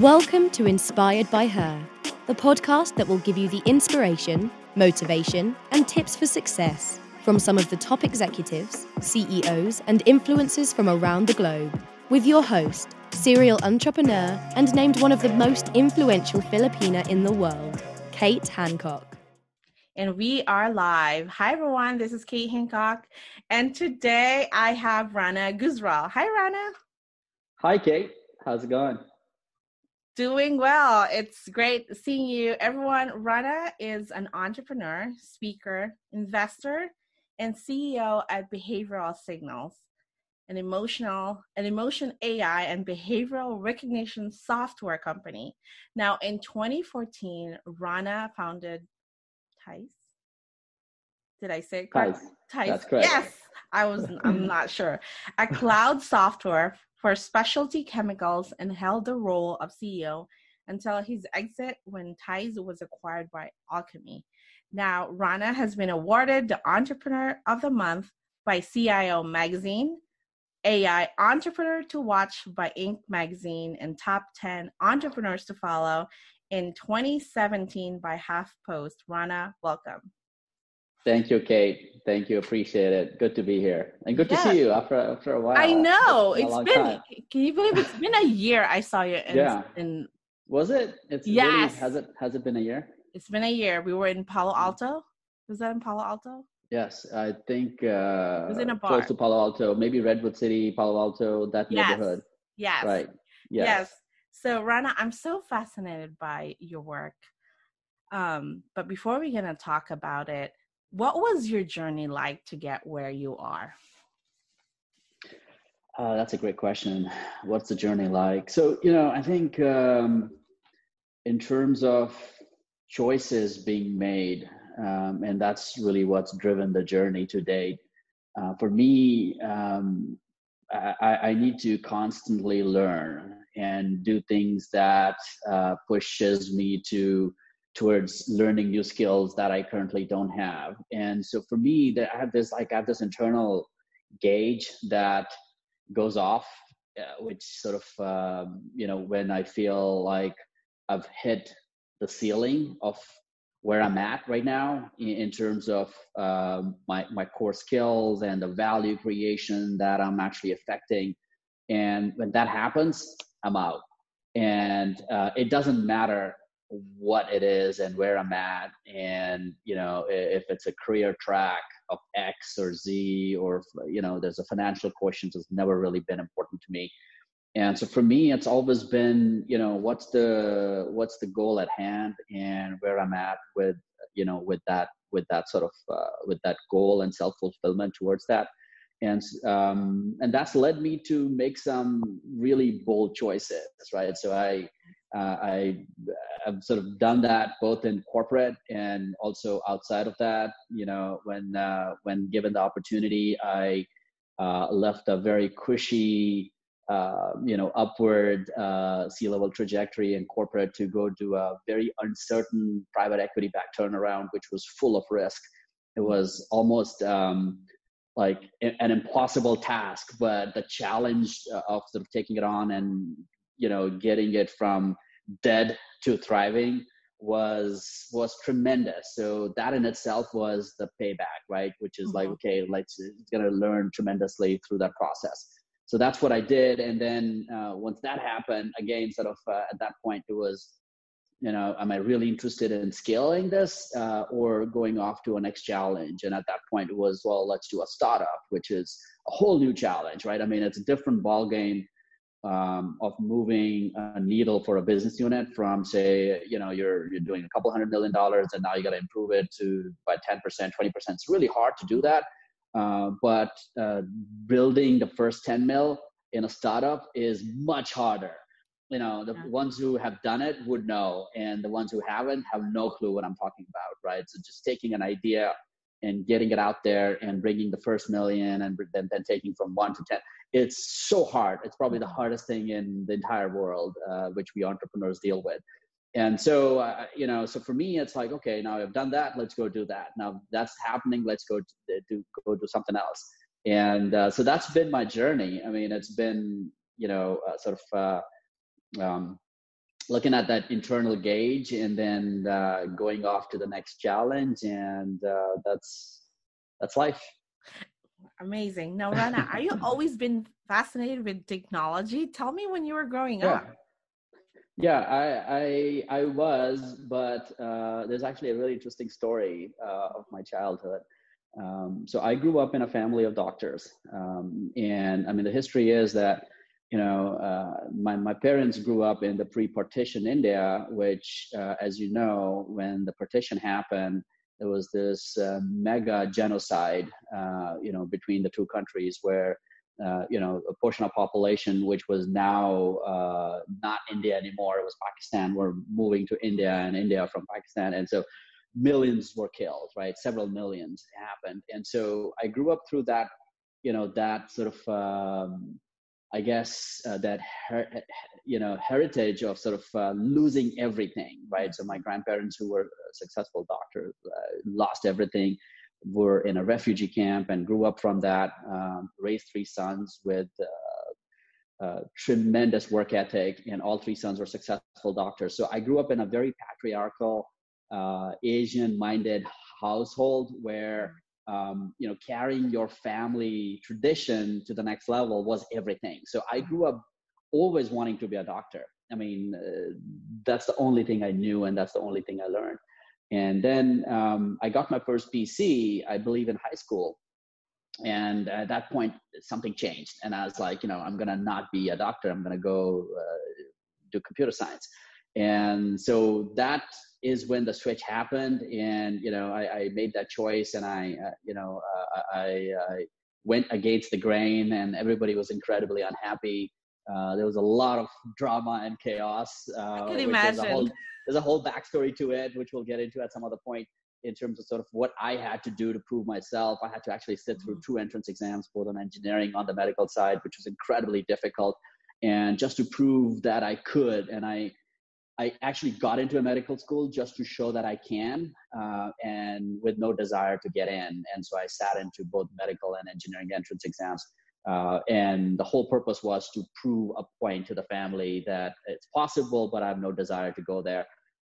Welcome to Inspired by Her, the podcast that will give you the inspiration, motivation, and tips for success from some of the top executives, CEOs, and influencers from around the globe. With your host, serial entrepreneur, and named one of the most influential Filipina in the world, Kate Hancock. And we are live. Hi, everyone. This is Kate Hancock. And today I have Rana Gujral. Hi, Rana. Hi, Kate. How's it going? Doing well. It's great seeing you. Everyone, Rana is an entrepreneur, speaker, investor, and CEO at Behavioral Signals, an emotional, an emotion AI and behavioral recognition software company. Now, in 2014, Rana founded TiZE. Did I say it correct? TiZE. TiZE. That's correct. Yes, I was. I'm not sure. A cloud software for specialty chemicals and held the role of CEO until his exit when TiZE was acquired by Alchemy. Now, Rana has been awarded the Entrepreneur of the Month by CIO Magazine, AI Entrepreneur to Watch by Inc. Magazine, and Top 10 Entrepreneurs to Follow in 2017 by HuffPost. Rana, welcome. Thank you, Kate. Thank you. Appreciate it. Good to be here, and good Yeah. to see you after after a while. I know It's been a it's been. time. Can you believe it's been a year? I saw you in, Yeah. in Was it? It's Yes. Really, has it has it been a year? It's been a year. We were in Palo Alto. Was that in Palo Alto? Yes, I think uh, was in a bar. close to Palo Alto, maybe Redwood City, Palo Alto, that Yes. neighborhood. Yes. Right. Yes. Yes. So Rana, I'm so fascinated by your work. Um, but before we're gonna talk about it, what was your journey like to get where you are? Uh, that's a great question. What's the journey like? So, you know, I think um, in terms of choices being made, um, and that's really what's driven the journey to date. Uh, for me, um, I, I need to constantly learn and do things that uh, pushes me to towards learning new skills that I currently don't have. And so for me, that I have this like I have this internal gauge that goes off, uh, which sort of um, you know when I feel like I've hit the ceiling of where I'm at right now in, in terms of um, my my core skills and the value creation that I'm actually affecting. And when that happens, I'm out. And uh, it doesn't matter what it is and where I'm at, and you know if it's a career track of X or Z, or you know there's a financial quotient has never really been important to me. And so for me, it's always been you know what's the what's the goal at hand and where I'm at with you know with that with that sort of uh, with that goal and self fulfillment towards that. And um, and that's led me to make some really bold choices right? So i uh, i have sort of done that both in corporate and also outside of that. You know when uh, when given the opportunity i uh, left a very cushy uh, you know upward uh, C-level trajectory in corporate to go to a very uncertain private equity back turnaround which was full of risk. It was almost um, like an impossible task but the challenge uh, of sort of taking it on and you know getting it from dead to thriving was was tremendous. So that in itself was the payback right? Which is like Mhm. okay let's it's gonna learn tremendously through that process. So that's what i did. And then uh, once that happened again sort of uh, at that point it was you know am i really interested in scaling this uh, or going off to a next challenge? And at that point it was well let's do a startup which is a whole new challenge right? I mean it's a different ball game um, of moving a needle for a business unit from say you know you're you're doing a couple hundred million dollars and now you got to improve it to by 10% 20% it's really hard to do that uh, but uh, building the first 10 mil in a startup is much harder. You know the Yeah. ones who have done it would know and the ones who haven't have no clue what i'm talking about right? So just taking an idea and getting it out there and bringing the first million and then, then taking from one to ten. It's so hard. It's probably the hardest thing in the entire world uh, which we entrepreneurs deal with. And so uh, you know so for me it's like okay now i've done that let's go do that. Now that's happening let's go to, do go do something else. And uh, so that's been my journey. I mean it's been you know uh, sort of uh, um, looking at that internal gauge and then uh, going off to the next challenge and uh, that's that's life. Amazing. Now rana are you always been fascinated with technology. Tell me when you were growing yeah. up. Yeah i i, I was but uh, there's actually a really interesting story uh, of my childhood. Um, so i grew up in a family of doctors. Um, and i mean the history is that you know, uh, my, my parents grew up in the pre-partition India, which, uh, as you know, when the partition happened, there was this uh, mega genocide, uh, you know, between the two countries where, uh, you know, a portion of population, which was now uh, not India anymore, it was Pakistan, were moving to India and India from Pakistan. And so millions were killed, right? Several millions happened. And so I grew up through that, you know, that sort of, um, I guess uh, that her, you know heritage of sort of uh, losing everything, right? So my grandparents, who were successful doctors, uh, lost everything, were in a refugee camp and grew up from that. Um, raised three sons with uh, uh, tremendous work ethic, and all three sons were successful doctors. So I grew up in a very patriarchal, uh, Asian-minded household where um, you know, carrying your family tradition to the next level was everything. So I grew up always wanting to be a doctor. I mean, uh, that's the only thing I knew, and that's the only thing I learned. And then um, I got my first PC, I believe, in high school. And at that point, something changed, and I was like, you know, I'm gonna not be a doctor. I'm gonna go uh, do computer science. And so that is when the switch happened. And you know i, I made that choice and i uh, you know uh, I, I, went against the grain and everybody was incredibly unhappy. Uh, there was a lot of drama and chaos uh, i can imagine there's a, whole, there's a whole backstory to it which we'll get into at some other point in terms of sort of what i had to do to prove myself. I had to actually sit through mm-hmm. two entrance exams both on engineering on the medical side which was incredibly difficult. And just to prove that i could and i I actually got into a medical school just to show that I can, uh, and with no desire to get in. And so I sat into both medical and engineering entrance exams. Uh, and the whole purpose was to prove a point to the family that it's possible, but I have no desire to go there.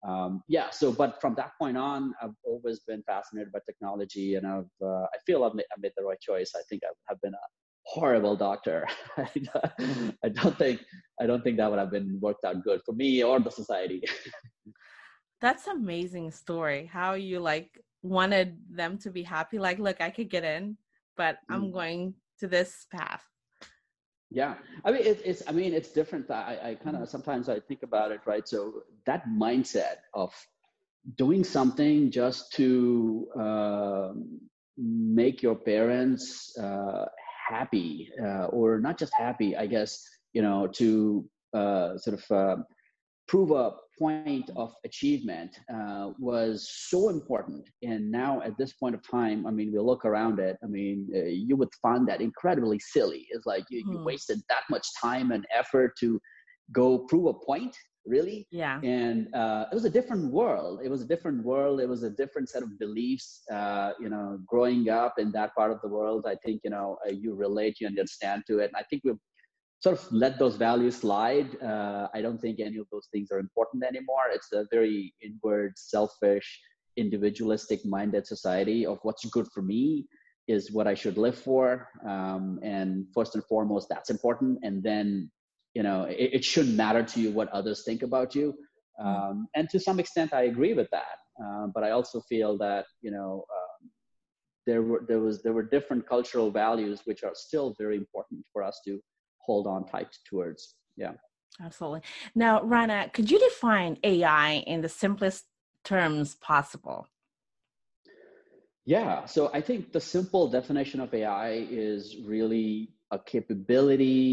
Um, yeah. So, but from that point on, I've always been fascinated by technology, and I've uh, I feel I've made, I've made the right choice. I think I've, I've been a horrible doctor. I don't think I don't think that would have been worked out good for me or the society. That's amazing story. How you like wanted them to be happy. Like, look, I could get in, but I'm mm. going to this path. Yeah, I mean, it, it's I mean, it's different. I, I kind of mm. sometimes I think about it, right? So that mindset of doing something just to uh, make your parents uh, happy uh, or not just happy i guess you know to uh, sort of uh, prove a point of achievement uh, was so important and now at this point of time i mean we look around it i mean uh, you would find that incredibly silly it's like you, hmm. you wasted that much time and effort to go prove a point really? Yeah. And uh, it was a different world. It was a different world. It was a different set of beliefs uh, you know growing up in that part of the world. I think you know uh, you relate you understand to it. And i think we've sort of let those values slide. Uh, i don't think any of those things are important anymore. It's a very inward selfish individualistic minded society of what's good for me is what i should live for. Um, and first and foremost that's important. And then you know it, it, shouldn't matter to you what others think about you. Mm. um, and to some extent i agree with that. Uh, but i also feel that you know um, there were there was there were different cultural values which are still very important for us to hold on tight towards. Yeah. Absolutely. Now rana could you define ai in the simplest terms possible? Yeah. So i think the simple definition of ai is really a capability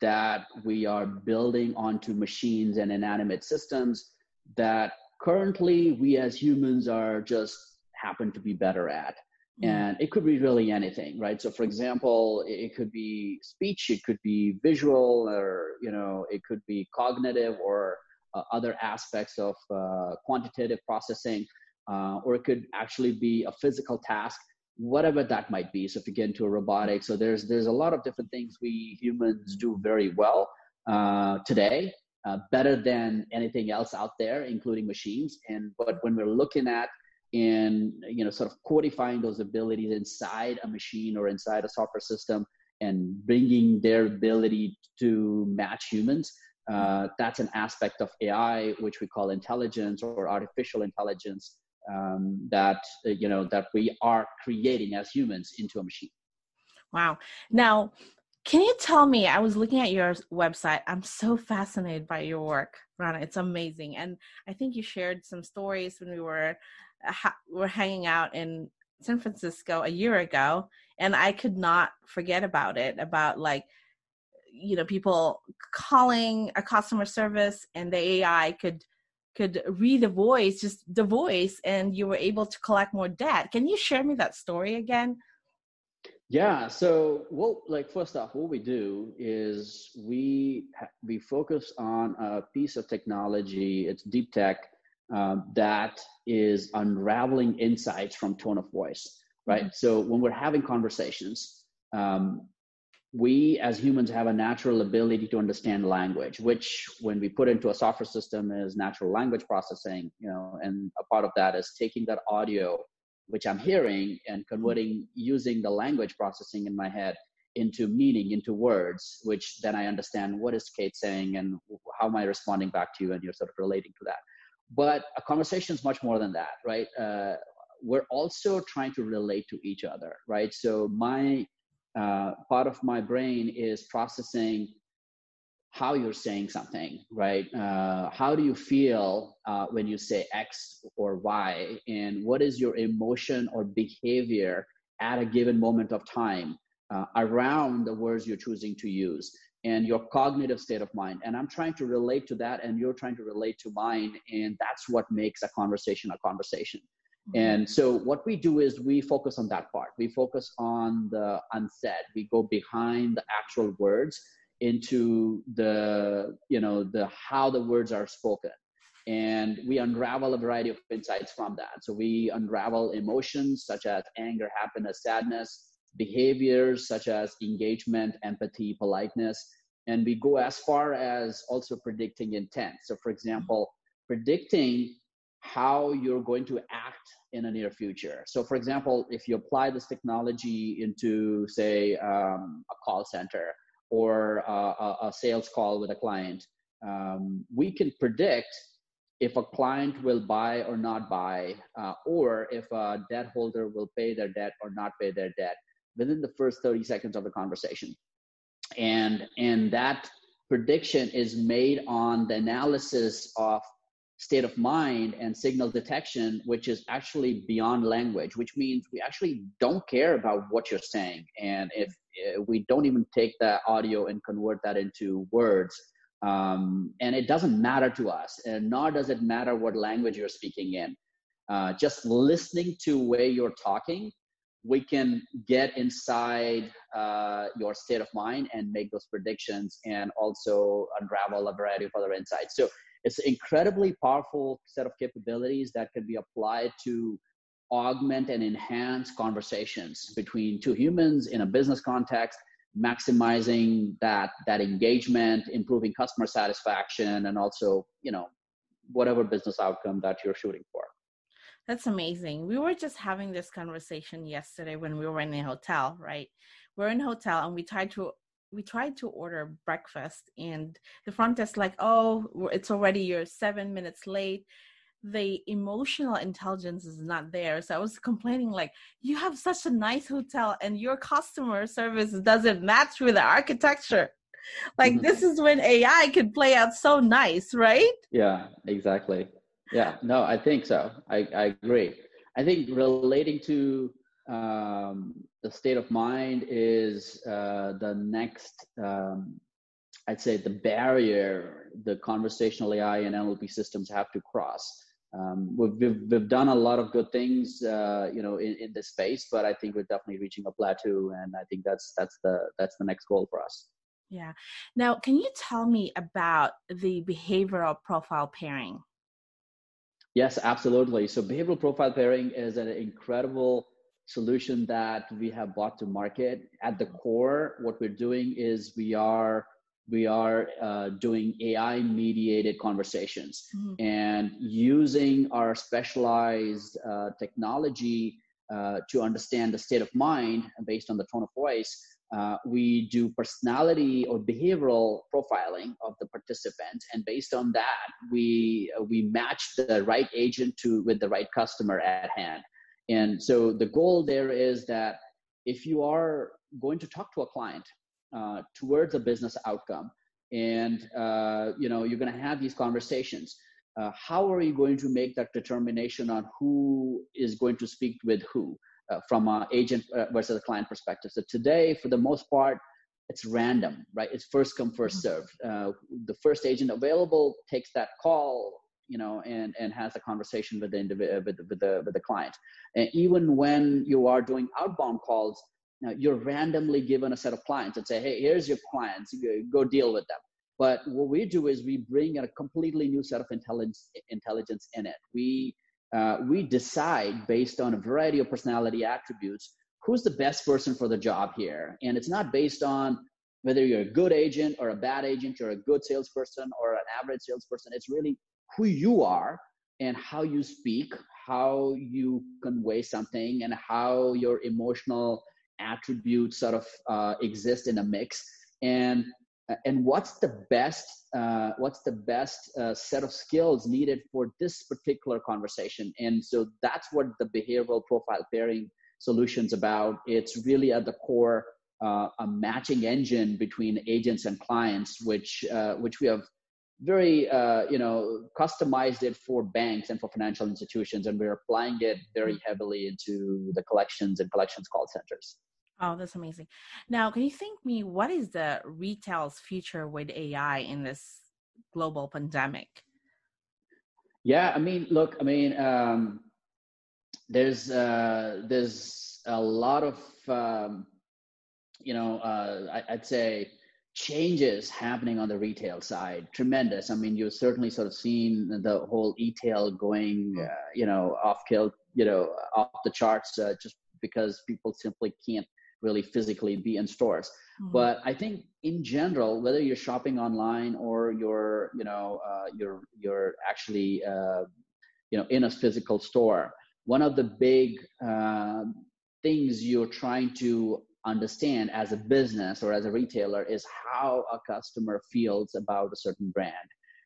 that we are building onto machines and inanimate systems that currently we as humans are just happen to be better at mm. and it could be really anything right so for example it could be speech it could be visual or you know it could be cognitive or uh, other aspects of uh, quantitative processing uh, or it could actually be a physical task whatever that might be. So if you get into robotics, so there's there's a lot of different things we humans do very well uh, today. uh, better than anything else out there, including machines. And but when we're looking at in you know sort of codifying those abilities inside a machine or inside a software system and bringing their ability to match humans uh, that's an aspect of ai which we call intelligence or artificial intelligence um, that you know that we are creating as humans into a machine wow now can you tell me? I was looking at your website. I'm so fascinated by your work, Rana. It's amazing, and I think you shared some stories when we were uh, ha- were hanging out in San Francisco a year ago, and I could not forget about it. About like, you know, people calling a customer service, and the AI could could read the voice, just the voice, and you were able to collect more debt. Can you share me that story again? Yeah. So, well, like first off, what we do is we we focus on a piece of technology. It's deep tech um, that is unraveling insights from tone of voice, right? Mm-hmm. So when we're having conversations, um, we as humans have a natural ability to understand language, which when we put into a software system is natural language processing, you know, and a part of that is taking that audio which I'm hearing and converting using the language processing in my head into meaning, into words, which then I understand what is Kate saying and how am I responding back to you, and you're sort of relating to that. But a conversation is much more than that, right? Uh, we're also trying to relate to each other, right? So my uh, part of my brain is processing how you're saying something, right? Uh, how do you feel uh, when you say X or Y? And what is your emotion or behavior at a given moment of time uh, around the words you're choosing to use? And your cognitive state of mind. And I'm trying to relate to that, and you're trying to relate to mine. And that's what makes a conversation a conversation. Mm-hmm. And so, what we do is we focus on that part. We focus on the unsaid. We go behind the actual words into the you know the how the words are spoken and we unravel a variety of insights from that so we unravel emotions such as anger happiness sadness behaviors such as engagement empathy politeness and we go as far as also predicting intent so for example predicting how you're going to act in the near future so for example if you apply this technology into say um, a call center or a, a sales call with a client, um, we can predict if a client will buy or not buy, uh, or if a debt holder will pay their debt or not pay their debt within the first 30 seconds of the conversation. And, and that prediction is made on the analysis of state of mind and signal detection, which is actually beyond language, which means we actually don't care about what you're saying. And if uh, we don't even take that audio and convert that into words, um, and it doesn't matter to us, and nor does it matter what language you're speaking in. Uh, just listening to where you're talking, we can get inside uh, your state of mind and make those predictions and also unravel a variety of other insights. So it's an incredibly powerful set of capabilities that can be applied to augment and enhance conversations between two humans in a business context maximizing that that engagement improving customer satisfaction and also you know whatever business outcome that you're shooting for. That's amazing. We were just having this conversation yesterday when we were in a hotel right? We're in a hotel and we tried to we tried to order breakfast and the front desk like oh it's already you're seven minutes late. The emotional intelligence is not there so i was complaining like you have such a nice hotel and your customer service doesn't match with the architecture. Like mm-hmm. this is when ai could play out so nice right? Yeah exactly. Yeah no i think so. I, I agree. I think relating to um, the state of mind is uh, the next um, i'd say the barrier the conversational ai and nlp systems have to cross. Um, we've, we've, we've, done a lot of good things uh, you know in, in this space but i think we're definitely reaching a plateau and i think that's that's the that's the next goal for us. Yeah. Now can you tell me about the behavioral profile pairing? Yes absolutely. So behavioral profile pairing is an incredible solution that we have brought to market. At the core, what we're doing is we are we are uh, doing AI mediated conversations Mhm. and using our specialized uh, technology uh, to understand the state of mind based on the tone of voice. Uh, we do personality or behavioral profiling of the participant, and based on that, we we match the right agent to with the right customer at hand. And so the goal there is that if you are going to talk to a client uh, towards a business outcome, and uh, you know you're going to have these conversations, uh, how are you going to make that determination on who is going to speak with who uh, from an agent uh, versus a client perspective? So today, for the most part, it's random, right? It's first come, first serve. Uh, the first agent available takes that call, you know, and and has a conversation with the individual with, with the with the client. And even when you are doing outbound calls, now you're randomly given a set of clients and say, hey, here's your clients, go deal with them. But what we do is we bring in a completely new set of intelligence intelligence in it. We uh, we decide based on a variety of personality attributes who's the best person for the job here, and it's not based on whether you're a good agent or a bad agent, you're a good salesperson or an average salesperson. It's really who you are and how you speak, how you convey something, and how your emotional attributes sort of uh, exist in a mix. And and what's the best uh, what's the best uh, set of skills needed for this particular conversation and so that's what the behavioral profile pairing solutions about it's really at the core uh, a matching engine between agents and clients which uh, which we have very uh, you know customized it for banks and for financial institutions and we're applying it very heavily into the collections and collections call centers Oh, that's amazing. Now, can you think me what is the retail's future with AI in this global pandemic? Yeah, I mean, look, I mean, um, there's uh, there's a lot of um, you know, uh, I, would say changes happening on the retail side. Tremendous. I mean, you've certainly sort of seen the whole e-tail going, uh, you know, off kill, you know, off the charts, uh, just because people simply can't really physically be in stores. Mm-hmm. But I think in general, whether you're shopping online or you're, you know, uh, you're you're actually, uh, you know, in a physical store, one of the big uh, things you're trying to understand as a business or as a retailer is how a customer feels about a certain brand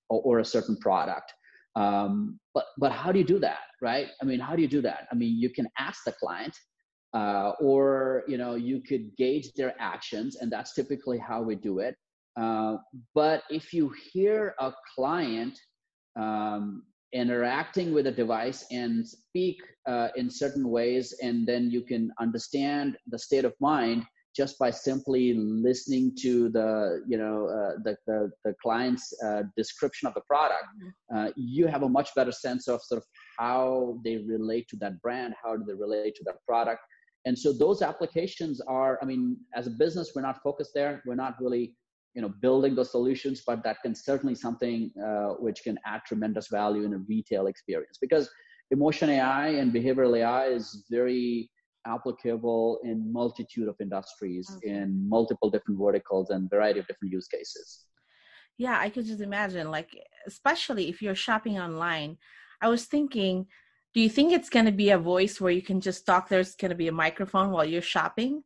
or, or a certain product. Um, but but how do you do that, right? I mean, how do you do that? I mean, you can ask the client uh, or you know you could gauge their actions and that's typically how we do it uh, but if you hear a client um, interacting with a device and speak uh, in certain ways and then you can understand the state of mind just by simply listening to the you know uh, the, the, the client's uh, description of the product mm-hmm. uh, you have a much better sense of sort of how they relate to that brand how do they relate to that product and so those applications are i mean as a business we're not focused there we're not really you know building those solutions but that can certainly something uh, which can add tremendous value in a retail experience. Because emotion ai and behavioral ai is very applicable in multitude of industries okay. in multiple different verticals and variety of different use cases. Yeah i could just imagine like especially if you're shopping online i was thinking do you think it's going to be a voice where you can just talk there's going to be a microphone while you're shopping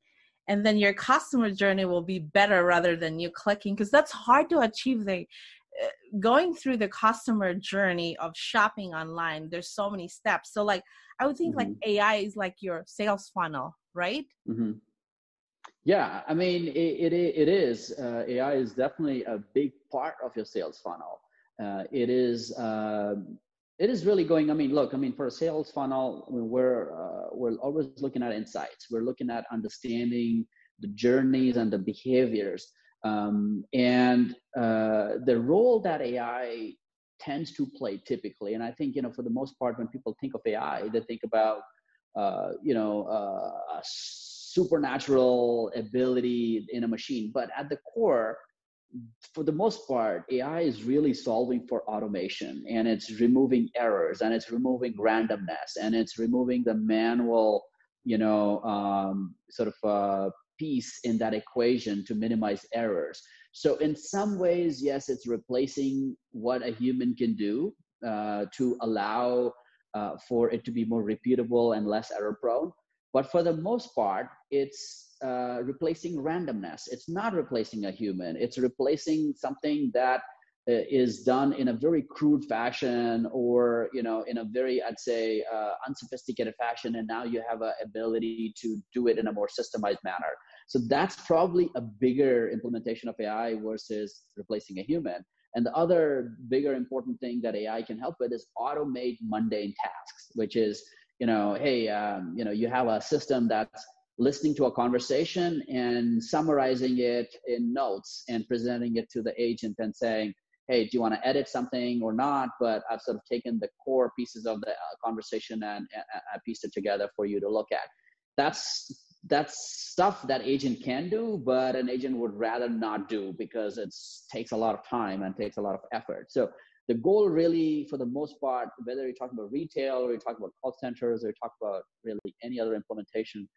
and then your customer journey will be better rather than you clicking because that's hard to achieve the uh, going through the customer journey of shopping online there's so many steps so like i would think mm-hmm. like ai is like your sales funnel right mm-hmm. yeah i mean it, it, it is uh, ai is definitely a big part of your sales funnel uh, it is uh, it is really going i mean look i mean for a sales funnel we're uh, we're always looking at insights. We're looking at understanding the journeys and the behaviors. Um, and uh, the role that ai tends to play typically and i think you know for the most part when people think of ai they think about uh, you know uh, a supernatural ability in a machine. But at the core for the most part, AI is really solving for automation and it's removing errors and it's removing randomness and it's removing the manual, you know, um, sort of uh, piece in that equation to minimize errors. So in some ways, yes, it's replacing what a human can do uh, to allow uh, for it to be more repeatable and less error prone. But for the most part, it's uh, replacing randomness. It's not replacing a human. It's replacing something that uh, is done in a very crude fashion or you know in a very i'd say uh, unsophisticated fashion and now you have a ability to do it in a more systemized manner so that's probably a bigger implementation of ai versus replacing a human and the other bigger important thing that ai can help with is automate mundane tasks which is you know hey um, you know you have a system that's listening to a conversation and summarizing it in notes and presenting it to the agent and saying hey, do you want to edit something or not? But I've sort of taken the core pieces of the uh, conversation and I pieced it together for you to look at. That's that's stuff that agent can do, but an agent would rather not do because it takes a lot of time and takes a lot of effort. So the goal really, for the most part, whether you're talking about retail or you're talking about call centers or you talk about really any other implementation,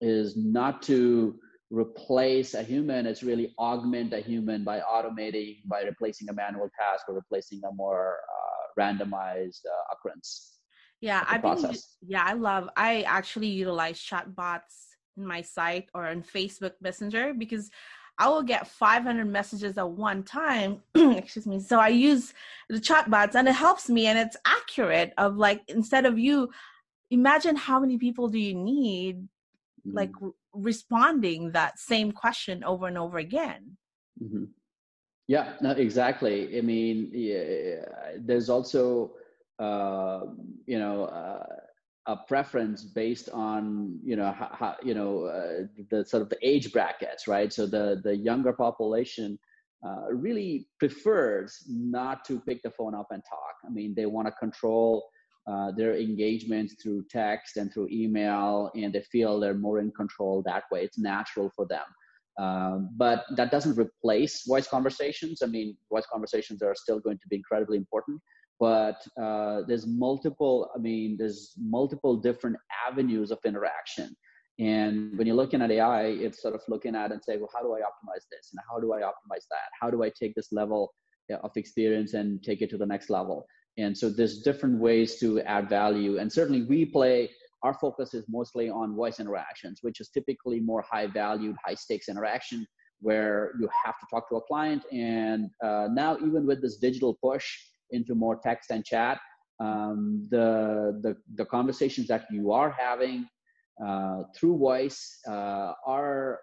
is not to replace a human it's really augment a human by automating by replacing a manual task or replacing a more uh, randomized uh, occurrence yeah i been, yeah i love i actually utilize chatbots in my site or on facebook messenger because i will get 500 messages at one time excuse me so i use the chatbots and it helps me and it's accurate of like instead of you imagine how many people do you need mm-hmm. like responding that same question over and over again mm-hmm. yeah no exactly i mean yeah, there's also uh, you know uh, a preference based on you know how, how you know uh, the sort of the age brackets right so the the younger population uh, really prefers not to pick the phone up and talk i mean they want to control uh, their engagement through text and through email, and they feel they're more in control that way. It's natural for them. Um, but that doesn't replace voice conversations. I mean, voice conversations are still going to be incredibly important, but uh, there's multiple. I mean, there's multiple different avenues of interaction. And when you're looking at AI, it's sort of looking at and say, well, how do I optimize this, and how do I optimize that? How do I take this level of experience and take it to the next level? And so there's different ways to add value. And certainly we play, our focus is mostly on voice interactions, which is typically more high valued, high stakes interaction where you have to talk to a client. And uh, now even with this digital push into more text and chat, um, the, the, the conversations that you are having uh, through voice uh, are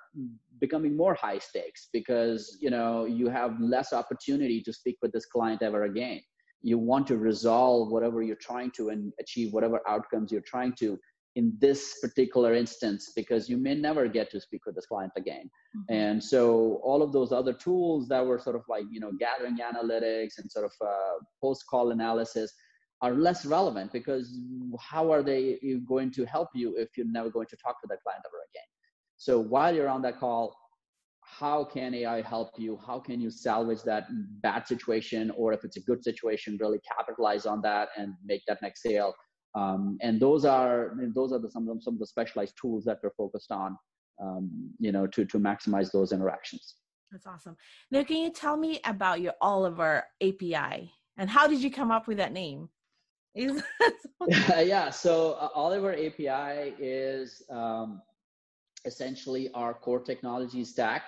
becoming more high stakes because you know you have less opportunity to speak with this client ever again you want to resolve whatever you're trying to and achieve whatever outcomes you're trying to in this particular instance because you may never get to speak with this client again mm-hmm. and so all of those other tools that were sort of like you know gathering analytics and sort of uh, post call analysis are less relevant because how are they going to help you if you're never going to talk to that client ever again so while you're on that call how can AI help you? How can you salvage that bad situation, or if it's a good situation, really capitalize on that and make that next sale? Um, and those are those are the, some of the, some of the specialized tools that we're focused on, um, you know, to to maximize those interactions. That's awesome. Now, can you tell me about your Oliver API and how did you come up with that name? yeah, so uh, Oliver API is um, essentially our core technology stack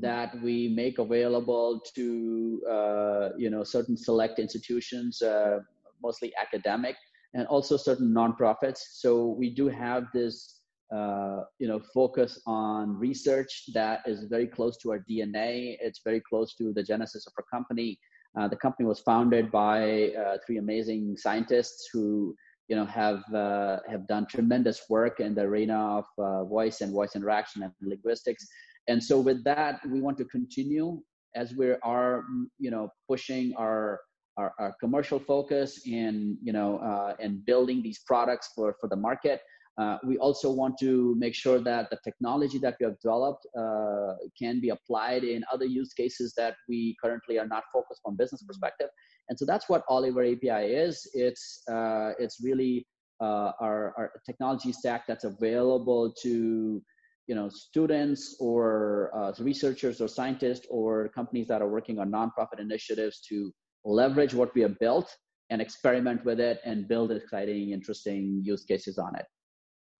that we make available to uh, you know certain select institutions, uh, mostly academic, and also certain nonprofits. So we do have this uh, you know focus on research that is very close to our DNA. It's very close to the genesis of our company. Uh, the company was founded by uh, three amazing scientists who you know have uh, have done tremendous work in the arena of voice and voice interaction and linguistics and so with that we want to continue as we are you know pushing our our, our commercial focus in you know uh, and building these products for for the market. Uh, we also want to make sure that the technology that we have developed uh, can be applied in other use cases that we currently are not focused from business perspective. And so that's what oliver api is. It's uh, it's really uh, our, our technology stack that's available to you know students or uh, researchers or scientists or companies that are working on nonprofit initiatives to leverage what we have built and experiment with it and build exciting interesting use cases on it.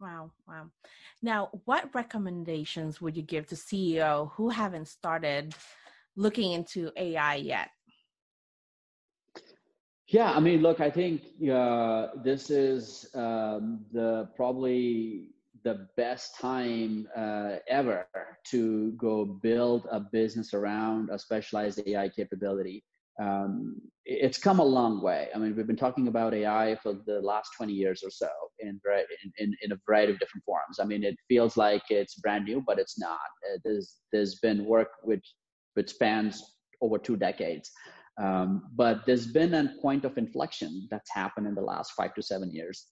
Wow wow. Now what recommendations would you give to ceo who haven't started looking into ai yet? Yeah i mean look i think uh, this is um, the probably the best time uh, ever to go build a business around a specialized AI capability. Um, it's come a long way. I mean, we've been talking about AI for the last 20 years or so in, in, in a variety of different forms. I mean, it feels like it's brand new, but it's not. Uh, there's, there's been work which, which spans over two decades. Um, but there's been a point of inflection that's happened in the last five to seven years.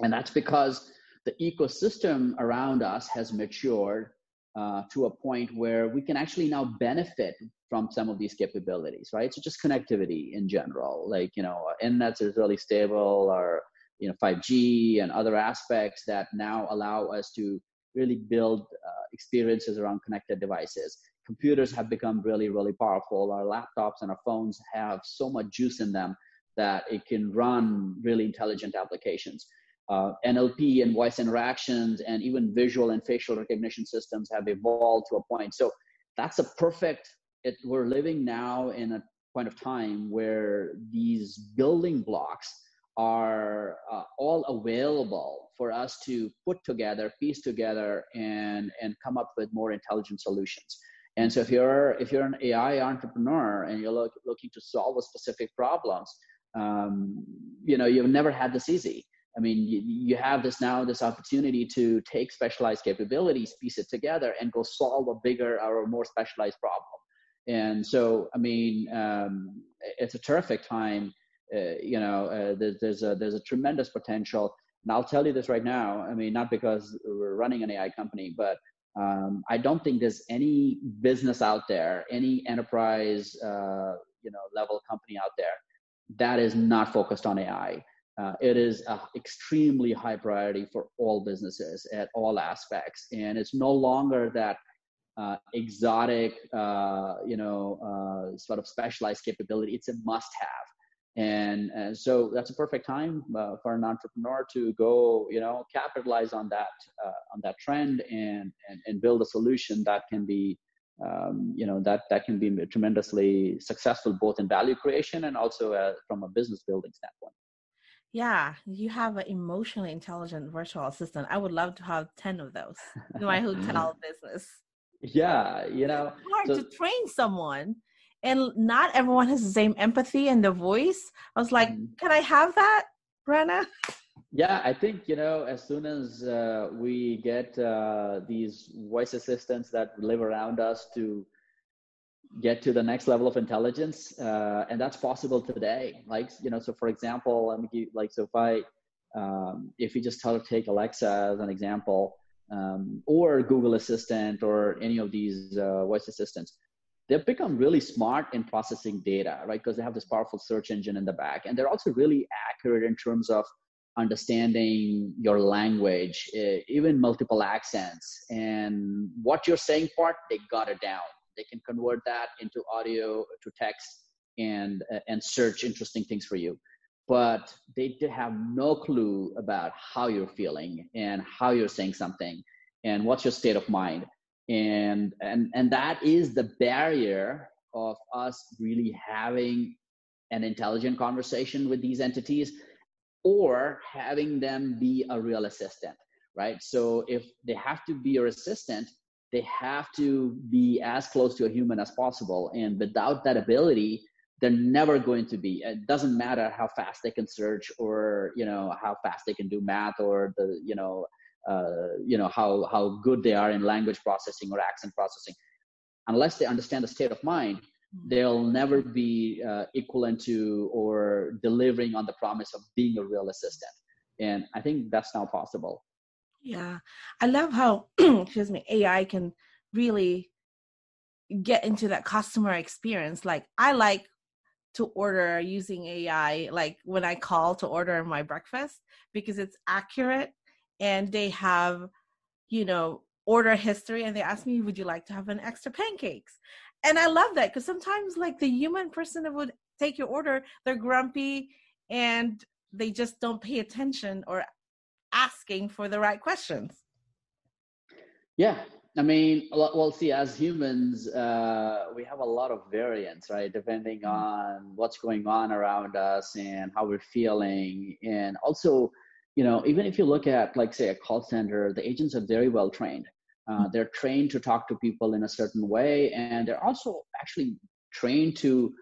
And that's because the ecosystem around us has matured uh, to a point where we can actually now benefit from some of these capabilities, right? So just connectivity in general, like you know, internet is really stable, or you know, 5G and other aspects that now allow us to really build uh, experiences around connected devices. Computers have become really, really powerful. Our laptops and our phones have so much juice in them that it can run really intelligent applications uh, NLP and voice interactions and even visual and facial recognition systems have evolved to a point. So that's a perfect, it, we're living now in a point of time where these building blocks are uh, all available for us to put together, piece together, and, and come up with more intelligent solutions. And so if you're if you're an AI entrepreneur and you're look, looking to solve a specific problems, um, you know you've never had this easy I mean, you, you have this now, this opportunity to take specialized capabilities, piece it together, and go solve a bigger or more specialized problem. And so, I mean, um, it's a terrific time. Uh, you know, uh, there's, there's a there's a tremendous potential. And I'll tell you this right now. I mean, not because we're running an AI company, but um, I don't think there's any business out there, any enterprise, uh, you know, level company out there that is not focused on AI uh, it is an extremely high priority for all businesses at all aspects. And it's no longer that uh, exotic uh, you know uh, sort of specialized capability. It's a must have and, and so that's a perfect time uh, for an entrepreneur to go you know capitalize on that uh, on that trend and, and and build a solution that can be um, you know that that can be tremendously successful both in value creation and also from a business building standpoint yeah, you have an emotionally intelligent virtual assistant. I would love to have 10 of those in my hotel business. Yeah, you know, it's hard so, to train someone and not everyone has the same empathy and the voice. I was like, mm-hmm. can I have that, Rana? Yeah, I think, you know, as soon as uh, we get uh, these voice assistants that live around us to get to the next level of intelligence uh, and that's possible today. Like you know so for example let me give like so if i um, if you just tell take alexa as an example um, or google assistant or any of these uh, voice assistants they've become really smart in processing data right? Because they have this powerful search engine in the back and they're also really accurate in terms of understanding your language even multiple accents and what you're saying part they got it down they can convert that into audio to text and and search interesting things for you. But they have no clue about how you're feeling and how you're saying something and what's your state of mind. And and and that is the barrier of us really having an intelligent conversation with these entities or having them be a real assistant right? So if they have to be your assistant they have to be as close to a human as possible. And without that ability, they're never going to be. It doesn't matter how fast they can search or you know how fast they can do math or the you know uh, you know how how good they are in language processing or accent processing. Unless they understand the state of mind, they'll never be uh, equivalent to or delivering on the promise of being a real assistant. And I think that's now possible. Yeah. I love how, excuse me, AI can really get into that customer experience. Like, I like to order using AI, like when I call to order my breakfast, because it's accurate and they have, you know, order history and they ask me, would you like to have an extra pancakes? And I love that because sometimes, like the human person that would take your order, they're grumpy and they just don't pay attention or asking for the right questions. Yeah, I mean, well, see, as humans, uh, we have a lot of variance, right? Depending mm-hmm. on what's going on around us and how we're feeling. And also, you know, even if you look at, like, say, a call center, the agents are very well trained. Uh, mm-hmm. they're trained to talk to people in a certain way, and they're also actually trained to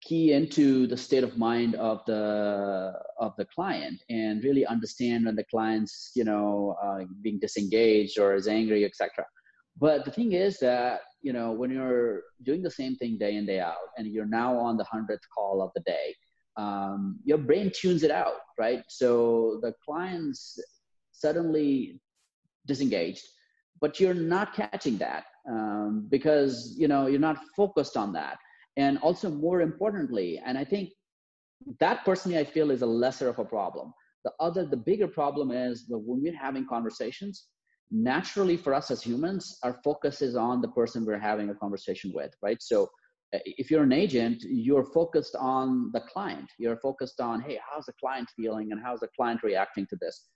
key into the state of mind of the of the client and really understand when the client's you know uh, being disengaged or is angry etc but the thing is that, you know, when you're doing the same thing day in, day out, and you're now on the 100th call of the day, um, your brain tunes it out, right? So the client's suddenly disengaged, but you're not catching that um, because, you know, you're not focused on that. And also more importantly, and I think that personally I feel is a lesser of a problem. The other, the bigger problem is that when we're having conversations, naturally for us as humans our focus is on the person we're having a conversation with right? So uh, if you're an agent you're focused on the client. You're focused on hey how's the client feeling and how's the client reacting to this?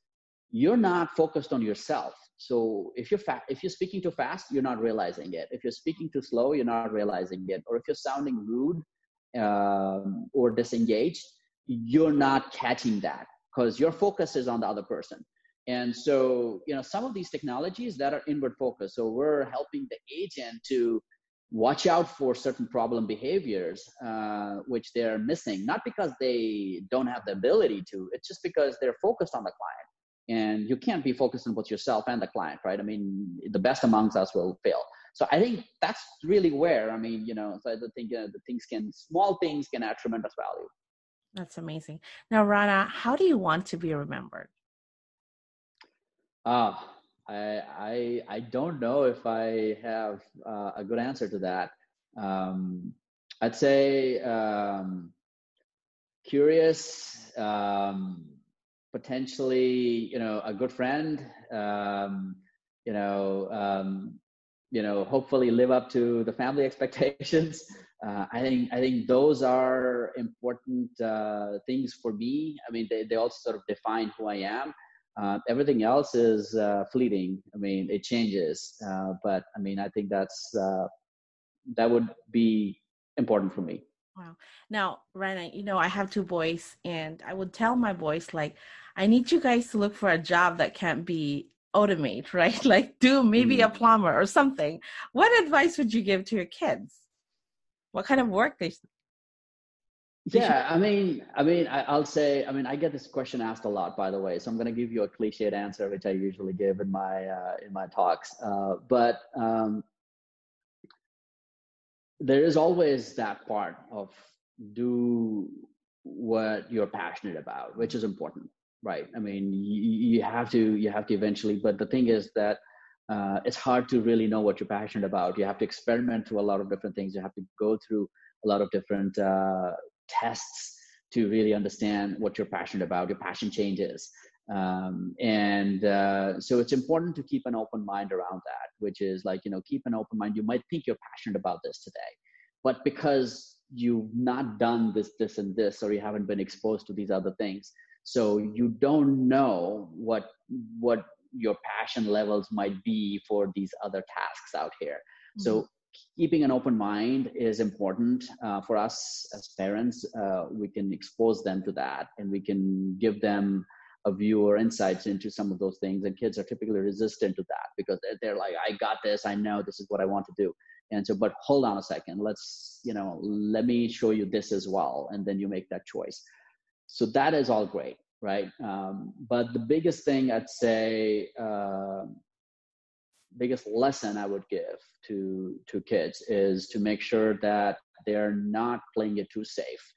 You're not focused on yourself so if you're fa- if you're speaking too fast you're not realizing it if you're speaking too slow you're not realizing it or if you're sounding rude um, or disengaged you're not catching that because your focus is on the other person and so, you know, some of these technologies that are inward focused. So we're helping the agent to watch out for certain problem behaviors, uh, which they're missing, not because they don't have the ability to, it's just because they're focused on the client. And you can't be focused on both yourself and the client, right? I mean, the best amongst us will fail. So I think that's really where, I mean, you know, so I think you know, the things can, small things can add tremendous value. That's amazing. Now, Rana, how do you want to be remembered? Uh, I, I, I don't know if I have uh, a good answer to that. Um, I'd say um, curious, um, potentially, you know, a good friend, um, you know, um, you know, hopefully live up to the family expectations. Uh, I think I think those are important uh, things for me. I mean, they, they also sort of define who I am. Uh, everything else is uh, fleeting. I mean, it changes, uh, but I mean, I think that's uh, that would be important for me. Wow. Now, Rana, you know, I have two boys, and I would tell my boys like, I need you guys to look for a job that can't be automate, right? Like, do maybe mm. a plumber or something. What advice would you give to your kids? What kind of work they yeah i mean i mean I, will say i mean i get this question asked a lot by the way so i'm going to give you a cliched answer which i usually give in my uh, in my talks uh, but um, there is always that part of do what you're passionate about which is important right i mean you, you have to you have to eventually but the thing is that uh, it's hard to really know what you're passionate about you have to experiment through a lot of different things you have to go through a lot of different uh, tests to really understand what you're passionate about. Your passion changes. Um, and uh, so it's important to keep an open mind around that, which is like, you know, keep an open mind. You might think you're passionate about this today, but because you've not done this, this, and this, or you haven't been exposed to these other things, so you don't know what what your passion levels might be for these other tasks out here. Mm-hmm. So keeping an open mind is important uh, for us as parents. Uh, we can expose them to that and we can give them a view or insights into some of those things. And kids are typically resistant to that because they're, like, I got this, I know this is what I want to do. And so, but hold on a second, let's, you know, let me show you this as well. And then you make that choice. So that is all great, right? Um, but the biggest thing I'd say, uh, biggest lesson I would give to to kids is to make sure that they're not playing it too safe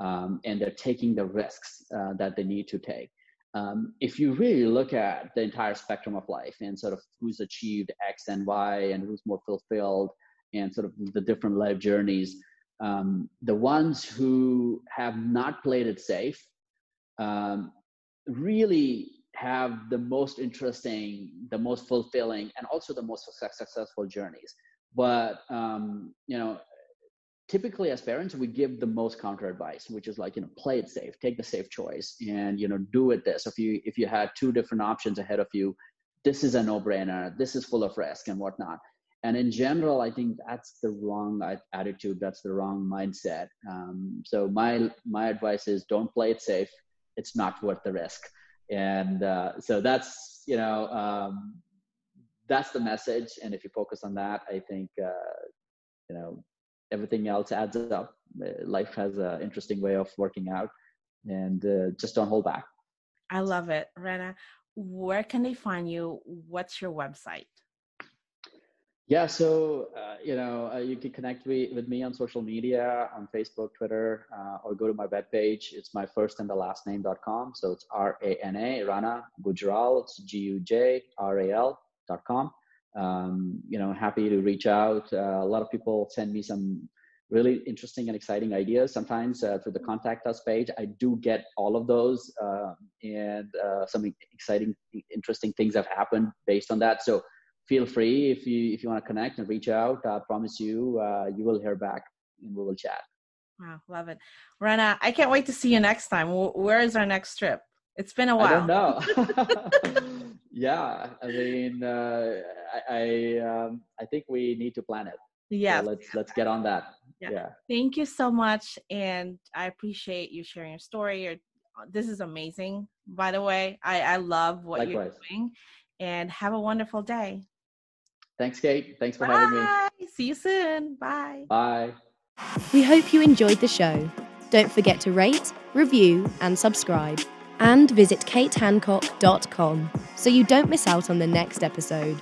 um, and they're taking the risks uh, that they need to take. Um, if you really look at the entire spectrum of life and sort of who's achieved X and Y and who's more fulfilled and sort of the different life journeys, um, the ones who have not played it safe um, really have the most interesting, the most fulfilling, and also the most successful journeys. But um, you know, typically as parents, we give the most counter advice, which is like you know, play it safe, take the safe choice, and you know, do it this. If you if you had two different options ahead of you, this is a no-brainer. This is full of risk and whatnot. And in general, I think that's the wrong attitude. That's the wrong mindset. Um, so my my advice is don't play it safe. It's not worth the risk and uh, so that's you know um, that's the message and if you focus on that i think uh, you know everything else adds up uh, life has an interesting way of working out and uh, just don't hold back i love it rana where can they find you what's your website yeah, so uh, you know uh, you can connect me, with me on social media on Facebook, Twitter, uh, or go to my webpage. It's my first and the last name.com. So it's R A N A Rana Gujral. It's G U J R A L dot com. Um, you know, happy to reach out. Uh, a lot of people send me some really interesting and exciting ideas sometimes uh, through the contact us page. I do get all of those, uh, and some exciting, interesting things have happened based on that. So feel free if you if you want to connect and reach out. I promise you, uh, you will hear back and we will chat. Wow, love it, Rana. I can't wait to see you next time. Where is our next trip? It's been a while. I don't know. yeah, I mean, uh, I I, um, I think we need to plan it. Yeah, so let's let's get on that. Yeah. yeah. Thank you so much, and I appreciate you sharing your story. Your, this is amazing. By the way, I I love what Likewise. you're doing, and have a wonderful day. Thanks, Kate. Thanks for Bye. having me. See you soon. Bye. Bye. We hope you enjoyed the show. Don't forget to rate, review, and subscribe. And visit katehancock.com so you don't miss out on the next episode.